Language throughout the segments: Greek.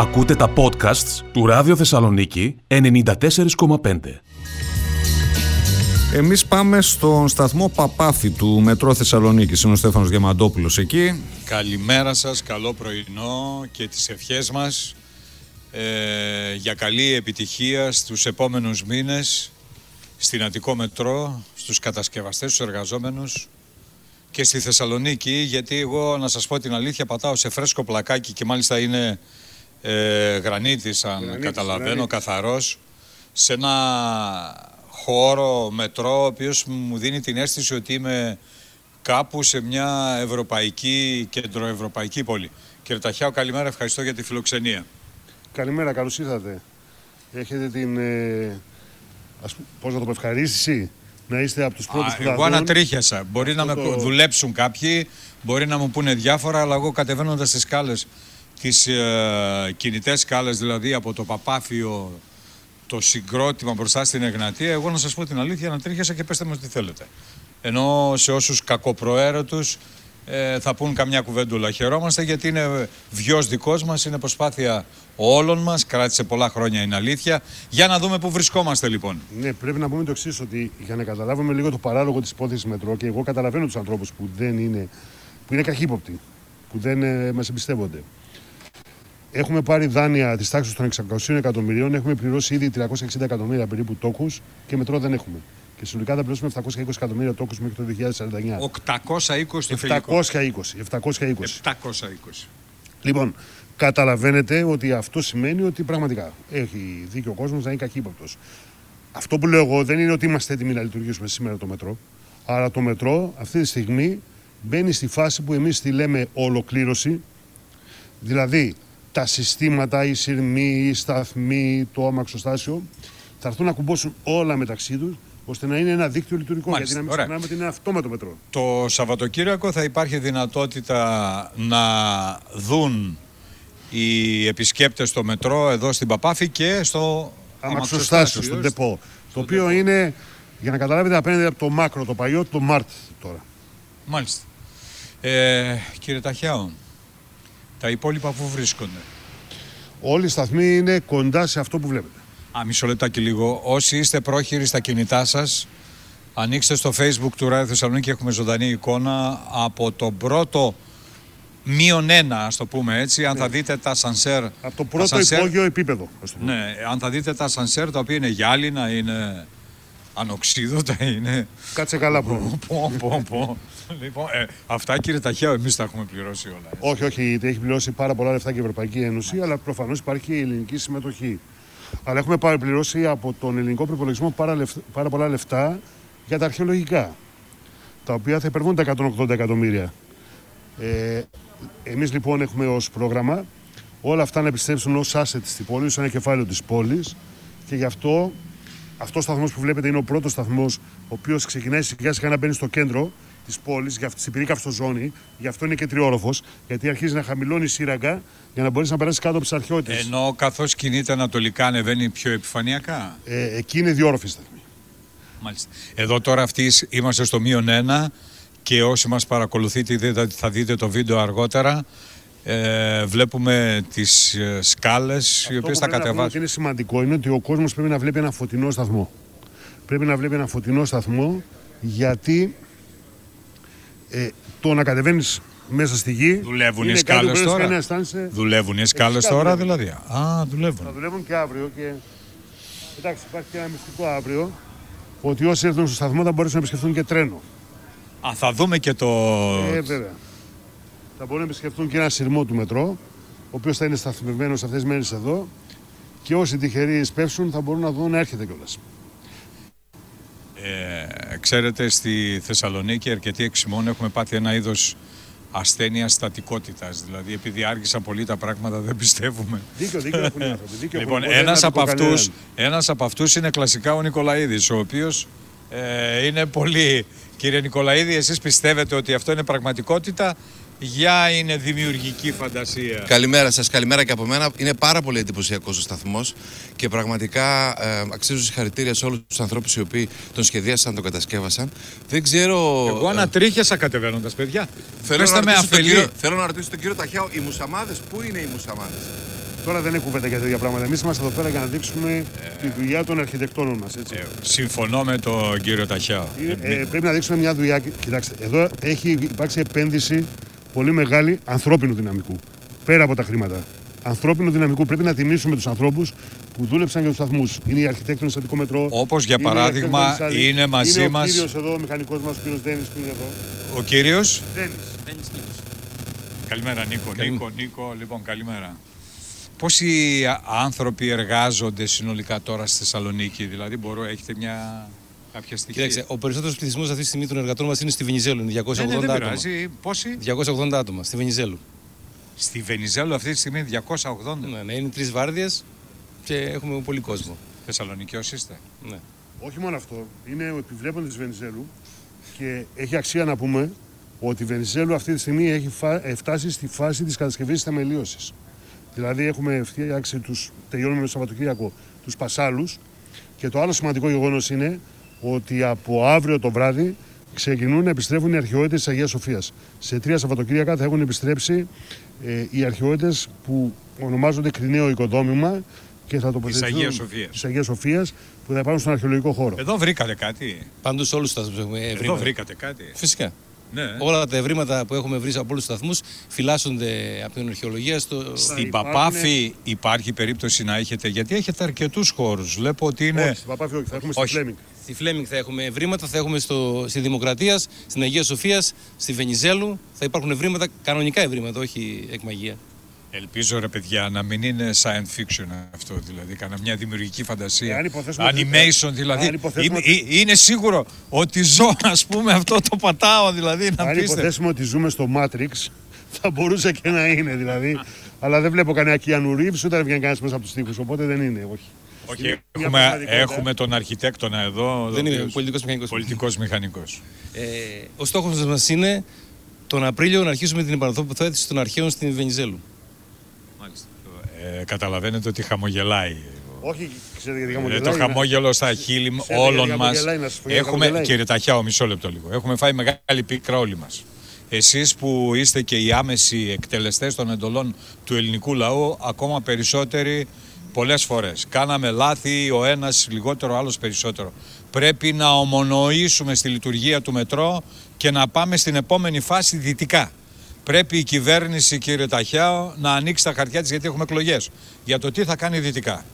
Ακούτε τα podcasts του Ράδιο Θεσσαλονίκη 94,5. Εμείς πάμε στον σταθμό Παπάθη του Μετρό Θεσσαλονίκη. Είναι ο Στέφανος Διαμαντόπουλος εκεί. Καλημέρα σας, καλό πρωινό και τις ευχές μας ε, για καλή επιτυχία στους επόμενους μήνες στην Αττικό Μετρό, στους κατασκευαστές, στους εργαζόμενους και στη Θεσσαλονίκη γιατί εγώ να σας πω την αλήθεια πατάω σε φρέσκο πλακάκι και μάλιστα είναι ε, γρανίτης αν καταλαβαίνω καθαρός σε ένα χώρο μετρό ο οποίος μου δίνει την αίσθηση ότι είμαι κάπου σε μια ευρωπαϊκή, κεντροευρωπαϊκή πόλη. Κύριε Ταχιάου, καλημέρα, ευχαριστώ για τη φιλοξενία. Καλημέρα, καλώς ήρθατε. Έχετε την, ε, ας, πώς να το πω, ευχαρίστηση να είστε από τους πρώτους που θα Εγώ δουν; ανατρίχιασα. Μπορεί να με Αυτό το- δουλέψουν κάποιοι, μπορεί να μου πούνε διάφορα, αλλά εγώ κατεβαίνοντας τις σκάλες, τις ε, κινητές σκάλε, δηλαδή από το Παπάφιο, το συγκρότημα μπροστά στην Εγνατία, εγώ να σας πω την αλήθεια, ανατρίχιασα και πέστε μου τι θέλετε. Ενώ σε όσους κακοπροαίρετους ε, θα πούν καμιά κουβέντουλα. Χαιρόμαστε γιατί είναι βιός δικός μας, είναι προσπάθεια όλων μας, κράτησε πολλά χρόνια είναι αλήθεια. Για να δούμε πού βρισκόμαστε λοιπόν. Ναι, πρέπει να πούμε το εξής, ότι για να καταλάβουμε λίγο το παράλογο της υπόθεσης μετρό και εγώ καταλαβαίνω τους ανθρώπους που δεν είναι, που είναι καχύποπτοι, που δεν ε, μας εμπιστεύονται. Έχουμε πάρει δάνεια της τάξης των 600 εκατομμυρίων, έχουμε πληρώσει ήδη 360 εκατομμύρια περίπου τόκους και μετρό δεν έχουμε. Και συνολικά θα πληρώσουμε 720 εκατομμύρια τόκους μέχρι το 2049. 820 το φιλικό. 720. 720. 720. Λοιπόν, καταλαβαίνετε ότι αυτό σημαίνει ότι πραγματικά έχει δίκιο ο κόσμος να είναι καχύποπτο. Αυτό που λέω εγώ δεν είναι ότι είμαστε έτοιμοι να λειτουργήσουμε σήμερα το μετρό. Αλλά το μετρό αυτή τη στιγμή μπαίνει στη φάση που εμείς τη λέμε ολοκλήρωση. Δηλαδή τα συστήματα, οι σειρμοί, οι σταθμοί, το αμαξοστάσιο θα έρθουν να κουμπώσουν όλα μεταξύ τους ώστε να είναι ένα δίκτυο λειτουργικό. Μάλιστα, γιατί να μην ωραία. ξεχνάμε ότι είναι αυτό με το μετρό. Το Σαββατοκύριακο θα υπάρχει δυνατότητα να δουν οι επισκέπτες στο μετρό εδώ στην Παπάφη και στο αμαξοστάσιο, στον ΤΕΠΟ. Το οποίο είναι, για να καταλάβετε, απέναντι από το μάκρο, το παλιό, το ΜΑΡΤ τώρα. Μάλιστα. Ε, κύριε Ταχιάου, τα υπόλοιπα που βρίσκονται. Όλοι οι σταθμοί είναι κοντά σε αυτό που βλέπετε. Α, μισό λεπτάκι λίγο. Όσοι είστε πρόχειροι στα κινητά σας, ανοίξτε στο facebook του Ράδιο Θεσσαλονίκη, έχουμε ζωντανή εικόνα από το πρώτο μείον ένα, ας το πούμε έτσι, αν θα δείτε τα σανσέρ. Από το τα πρώτο σανσέρ- υπόγειο επίπεδο. ας το πούμε. Ναι, αν θα δείτε τα σανσέρ τα οποία είναι γυάλινα, είναι ανοξίδωτα, είναι... Κάτσε καλά πρώτα. Πω, πω, πω. λοιπόν, ε, αυτά κύριε Ταχιάου, εμείς τα έχουμε πληρώσει όλα. ε. όχι, όχι, έχει πληρώσει πάρα πολλά λεφτά και η Ευρωπαϊκή Ένωση, αλλά προφανώς υπάρχει και η ελληνική συμμετοχή. Αλλά έχουμε πάρει πληρώσει από τον ελληνικό προπολογισμό πάρα, λεφ- πάρα πολλά λεφτά για τα αρχαιολογικά. Τα οποία θα υπερβούν τα 180 εκατομμύρια. Ε, Εμείς λοιπόν έχουμε ως πρόγραμμα όλα αυτά να επιστρέψουν ως asset στην πόλη, ως ένα κεφάλαιο της πόλης και γι' αυτό αυτός ο σταθμός που βλέπετε είναι ο πρώτος σταθμός, ο οποίος ξεκινάει σιγά σιγά να μπαίνει στο κέντρο της πόλης, στην πυρήκα αυτοζώνη. Γι' αυτό είναι και τριόροφος, γιατί αρχίζει να χαμηλώνει η σύραγγα για να μπορεί να περάσει κάτω από τις αρχαιότητες. Ενώ καθώς κινείται ανατολικά ανεβαίνει πιο επιφανειακά; Ε, εκεί είναι διόροφη σταθμή. Μάλιστα. Εδώ τώρα αυτοί είμαστε στο μείον ένα και όσοι μας παρακολουθείτε δείτε- θα δείτε το βίντεο αργότερα. Ε, βλέπουμε τις ε, σκάλες οι Αυτό οποίες που θα πρέπει να πούμε κατεβάσουν. ότι είναι σημαντικό είναι ότι ο κόσμος πρέπει να βλέπει ένα φωτεινό σταθμό. Πρέπει να βλέπει ένα φωτεινό σταθμό γιατί ε, το να κατεβαίνεις μέσα στη γη. Δουλεύουν οι είναι κάτι που σκάλες πρέπει τώρα; να αισθάνεσαι- Δουλεύουν οι σκάλες Φυσικά τώρα δουλεύουν. δηλαδή; Α, δουλεύουν. Θα δουλεύουν και αύριο και. Εντάξει, υπάρχει και ένα μυστικό αύριο. Ότι όσοι έρθουν στο σταθμό θα μπορέσουν να επισκεφθούν και τρένο. Α, θα δούμε και το... Ε, βέβαια. Θα μπορούν να επισκεφθούν και ένα σειρμό του μετρό, ο οποίος θα είναι σταθμευμένος αυτές τις μέρες εδώ. Και όσοι τυχεροί σπεύσουν θα μπορούν να δουν να έρχεται κιόλας. Ε, ξέρετε, στη Θεσσαλονίκη αρκετοί εξημών έχουμε πάθει ένα είδος ασθένειας στατικότητας. Δηλαδή, επειδή άργησαν πολύ τα πράγματα, δεν πιστεύουμε. Δίκιο, δίκιο έχουν οι άνθρωποι. Δίκιο Λοιπόν, έχουν, ποτέ ένας δεν από, ακούω κανέναν. αυτούς, ένας από αυτούς είναι κλασικά ο Νικολαίδης, ο οποίος ε, είναι πολύ... Κύριε Νικολαίδη, εσείς πιστεύετε ότι αυτό είναι πραγματικότητα για είναι δημιουργική φαντασία. Καλημέρα σας, καλημέρα και από μένα. Είναι πάρα πολύ εντυπωσιακός ο σταθμός και πραγματικά ε, αξίζουν συγχαρητήρια σε όλους τους ανθρώπους οι οποίοι τον σχεδίασαν, τον κατασκεύασαν. Δεν ξέρω. Εγώ ε, ανατρίχιασα κατεβαίνοντας, παιδιά. θέλω, Πέστε να με ρωτήσω τον αφελή. κύριο, θέλω να ρωτήσω τον κύριο Ταχιάου, οι μουσαμάδες, πού είναι οι μουσαμάδες; Τώρα δεν έχουμε κουβέντα για τέτοια πράγματα. Εμείς είμαστε εδώ πέρα για να δείξουμε τη δουλειά των αρχιτεκτόνων μας. Ε, συμφωνώ με τον κύριο Ταχιά. Ε, ε, πρέπει να δείξουμε μια δουλειά. Κοιτάξτε, εδώ έχει υπάρξει επένδυση πολύ μεγάλη ανθρώπινου δυναμικού. Πέρα από τα χρήματα. Ανθρώπινου δυναμικού. Πρέπει να τιμήσουμε τους ανθρώπους που δούλεψαν για τους σταθμούς. Είναι οι αρχιτέκτονες Αττικό Μετρό. Όπως για παράδειγμα είναι μαζί μα. Ο κύριος εδώ, ο μηχανικός μας, ο κύριος Δέννη που είναι εδώ. Ο κύριος; Δέννη. Καλημέρα, Νίκο. Νίκο, Νίκο, λοιπόν, καλημέρα. Πόσοι άνθρωποι εργάζονται συνολικά τώρα στη Θεσσαλονίκη, δηλαδή μπορώ, έχετε μια κάποια στοιχεία. Κοιτάξτε, ο περισσότερος πληθυσμός αυτή τη στιγμή των εργατών μας είναι στη Βενιζέλου. Είναι 280 ναι, ναι, δεν άτομα. Πόσοι; 280 άτομα στη Βενιζέλου. Στη Βενιζέλου αυτή τη στιγμή 280. Ναι, ναι είναι τρεις βάρδιες και έχουμε πολύ κόσμο. Θεσσαλονίκη είστε. Ναι. Όχι μόνο αυτό. Είναι ο επιβλέπων της Βενιζέλου και έχει αξία να πούμε ότι η Βενιζέλου αυτή τη στιγμή έχει ε, φτάσει στη φάση της κατασκευής της θεμελίωση. Δηλαδή έχουμε φτιάξει τους, τελειώνουμε το Σαββατοκύριακο, τους πασάλους. Και το άλλο σημαντικό γεγονός είναι ότι από αύριο το βράδυ ξεκινούν να επιστρέφουν οι αρχαιότητες της Αγίας Σοφίας. Σε τρία Σαββατοκύριακα θα έχουν επιστρέψει ε, οι αρχαιότητες που ονομάζονται Κριναίο Οικοδόμημα και θα τοποθετηθούν της Αγίας Σοφίας που θα υπάρχουν στον αρχαιολογικό χώρο. Εδώ βρήκατε κάτι; Παντού σε όλους του σταθμού Εδώ βρήκατε κάτι; Φυσικά. Ναι. Όλα τα ευρήματα που έχουμε βρει από όλου του σταθμούς φυλάσσονται από την αρχαιολογία. Στο... Στην Παπάφη υπάρχει περίπτωση να έχετε, γιατί έχετε αρκετούς χώρους. Βλέπω ότι είναι. Όχι, στην Παπάφη όχι, θα έχουμε στη Φλέμινγκ. Στη Φλέμινγκ θα έχουμε ευρήματα, θα έχουμε στο, στη Δημοκρατία, στην Αγία Σοφία, στη Βενιζέλου. Θα υπάρχουν ευρήματα, κανονικά ευρήματα, όχι εκμαγεία. Ελπίζω ρε παιδιά να μην είναι science fiction αυτό, δηλαδή κανένα μια δημιουργική φαντασία. Αν Animation δηλαδή. Αν είναι, ότι... είναι σίγουρο ότι ζω, ας πούμε, αυτό το πατάω δηλαδή. Να αν πείστε. υποθέσουμε ότι ζούμε στο Matrix, θα μπορούσε και να είναι δηλαδή. αλλά δεν βλέπω κανένα Keanu Reeves, ούτε να βγαίνει κανένας μέσα από τους τοίχου. Οπότε δεν είναι, όχι. Όχι, έχουμε, έχουμε τον αρχιτέκτονα εδώ. Δεν είναι πολιτικός μηχανικός. Πολιτικός μηχανικός. Ε, ο στόχος μας είναι τον Απρίλιο να αρχίσουμε την επαναθόπιθέτηση των αρχαίων στην Βενιζέλου. Ε, καταλαβαίνετε ότι χαμογελάει. Όχι, ξέρετε γιατί χαμογελάει. Ε, το χαμόγελο στα χείλη όλων μας. Έχουμε, κύριε Ταχιάο, μισό λεπτό λίγο. Έχουμε φάει μεγάλη πίκρα όλοι μας. Εσείς που είστε και οι άμεσοι εκτελεστές των εντολών του ελληνικού λαού, ακόμα περισσότεροι πολλές φορές. Κάναμε λάθη, ο ένας λιγότερο, ο άλλος περισσότερο. Πρέπει να ομονοήσουμε στη λειτουργία του μετρό και να πάμε στην επόμενη φάση δυτικά. Πρέπει η κυβέρνηση, κύριε Ταχιάο, να ανοίξει τα χαρτιά της γιατί έχουμε εκλογές. Για το τι θα κάνει δυτικά.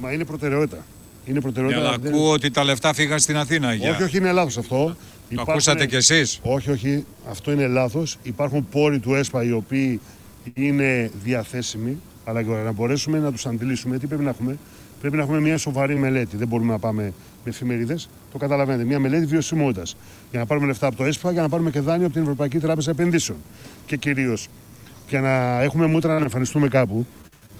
Μα είναι προτεραιότητα. Είναι προτεραιότητα. Ναι, αλλά δεν... ακούω ότι τα λεφτά φύγαν στην Αθήνα. Για... Όχι, όχι, είναι λάθος αυτό. Το Υπάρχουν... ακούσατε κι εσείς. Όχι, όχι. Αυτό είναι λάθος. Υπάρχουν πόροι του ΕΣΠΑ οι οποίοι είναι διαθέσιμοι. Αλλά για να μπορέσουμε να τους αντιλήσουμε, τι πρέπει να έχουμε. Πρέπει να έχουμε μια σοβαρή μελέτη. Δεν μπορούμε να πάμε με εφημερίδες. Το καταλαβαίνετε. Μια μελέτη βιωσιμότητας. Για να πάρουμε λεφτά από το ΕΣΠΑ για να πάρουμε και δάνειο από την Ευρωπαϊκή Τράπεζα Επενδύσεων. Και κυρίως για να έχουμε μούτρα να εμφανιστούμε κάπου,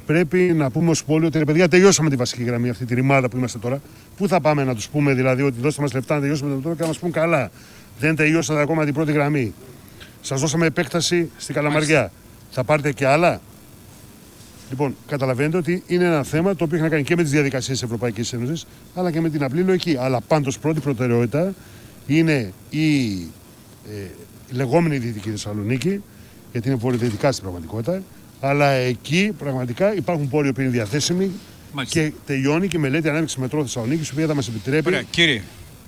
πρέπει να πούμε ως πόλη ότι ρε παιδιά τελειώσαμε τη βασική γραμμή, αυτή τη ρημάδα που είμαστε τώρα. Πού θα πάμε να τους πούμε δηλαδή ότι δώστε μας λεφτά να τελειώσουμε το τώρα και να μας πούν καλά. Δεν τελειώσατε ακόμα την πρώτη γραμμή. Σας δώσαμε επέκταση στην Καλαμαριά. Θα πάρετε και άλλα. Λοιπόν, καταλαβαίνετε ότι είναι ένα θέμα το οποίο έχει να κάνει και με τις διαδικασίες της Ευρωπαϊκής Ένωσης, αλλά και με την απλή λογική. Αλλά πάντως πρώτη προτεραιότητα είναι η ε, λεγόμενη Δυτική Θεσσαλονίκη, γιατί είναι βορειοδυτικά στην πραγματικότητα. Αλλά εκεί πραγματικά υπάρχουν πόροι που είναι διαθέσιμοι Μάλιστα. και τελειώνει και η μελέτη ανάπτυξη μετρό Θεσσαλονίκης, η οποία θα μας επιτρέπει Ωραία, κύριε.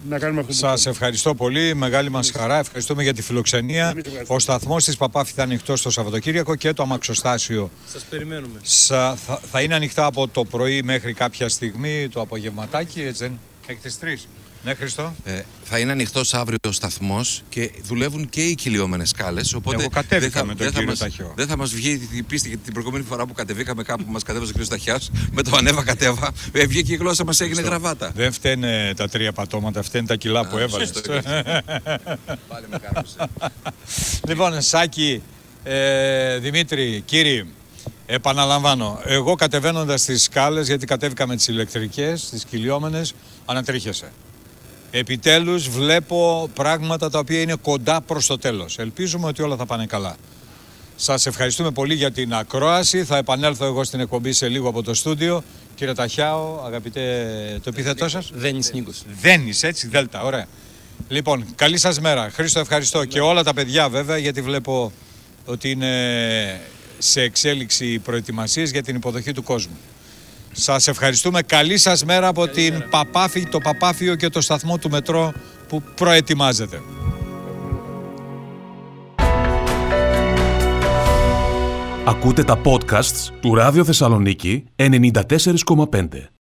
Να κάνουμε αυτό Σας ευχαριστώ πολύ. Μεγάλη μας χαρά. Ευχαριστούμε για τη φιλοξενία. Ο σταθμός της Παπάφη θα ανοιχτός το Σαββατοκύριακο και το αμαξοστάσιο. Σας περιμένουμε. Σα, θα, θα, είναι ανοιχτά από το πρωί μέχρι κάποια στιγμή το απογευματάκι, έτσι δεν. Έχετε τρεις. Ναι, Χριστό. Ε, θα είναι ανοιχτός αύριο ο σταθμός και δουλεύουν και οι κυλιόμενες σκάλες. Οπότε Εγώ κατέβηκα με τον κύριο Ταχιό. Δεν θα μας βγει η πίστη γιατί την προηγούμενη φορά που κατεβήκαμε κάπου που μας κατέβασε ο κύριος Ταχιάς, με το ανέβα κατέβα, ε, βγήκε η γλώσσα μας έγινε γραβάτα. Δεν φταίνε τα τρία πατώματα, φταίνε τα κιλά που έβαλες. Πάλι με κάρπωσε. λοιπόν, Σάκη, ε, Δημήτρη, κύριοι, επαναλαμβάνω, εγώ κατεβαίνοντας τις σκάλες, γιατί κατέβηκα με τις ηλεκτρικές, τις κυλιόμενες, ανατρίχεσαι. Επιτέλους βλέπω πράγματα τα οποία είναι κοντά προς το τέλος. Ελπίζουμε ότι όλα θα πάνε καλά. Σας ευχαριστούμε πολύ για την ακρόαση. Θα επανέλθω εγώ στην εκπομπή σε λίγο από το στούντιο. Κύριε Ταχιάο, αγαπητέ το επίθετό σας; Δένης Νίκος. Δένης, έτσι, Δέλτα, ωραία. Λοιπόν, καλή σας μέρα. Χρήστο, ευχαριστώ. Και όλα τα παιδιά βέβαια, γιατί βλέπω ότι είναι σε εξέλιξη οι προετοιμασίες για την υποδοχή του κόσμου. Σας ευχαριστούμε. Καλή σας μέρα από την Παπάφη, το Παπάφιο και το σταθμό του μετρό που προετοιμάζεται. Ακούτε τα podcasts του Ράδιο Θεσσαλονίκη 94,5.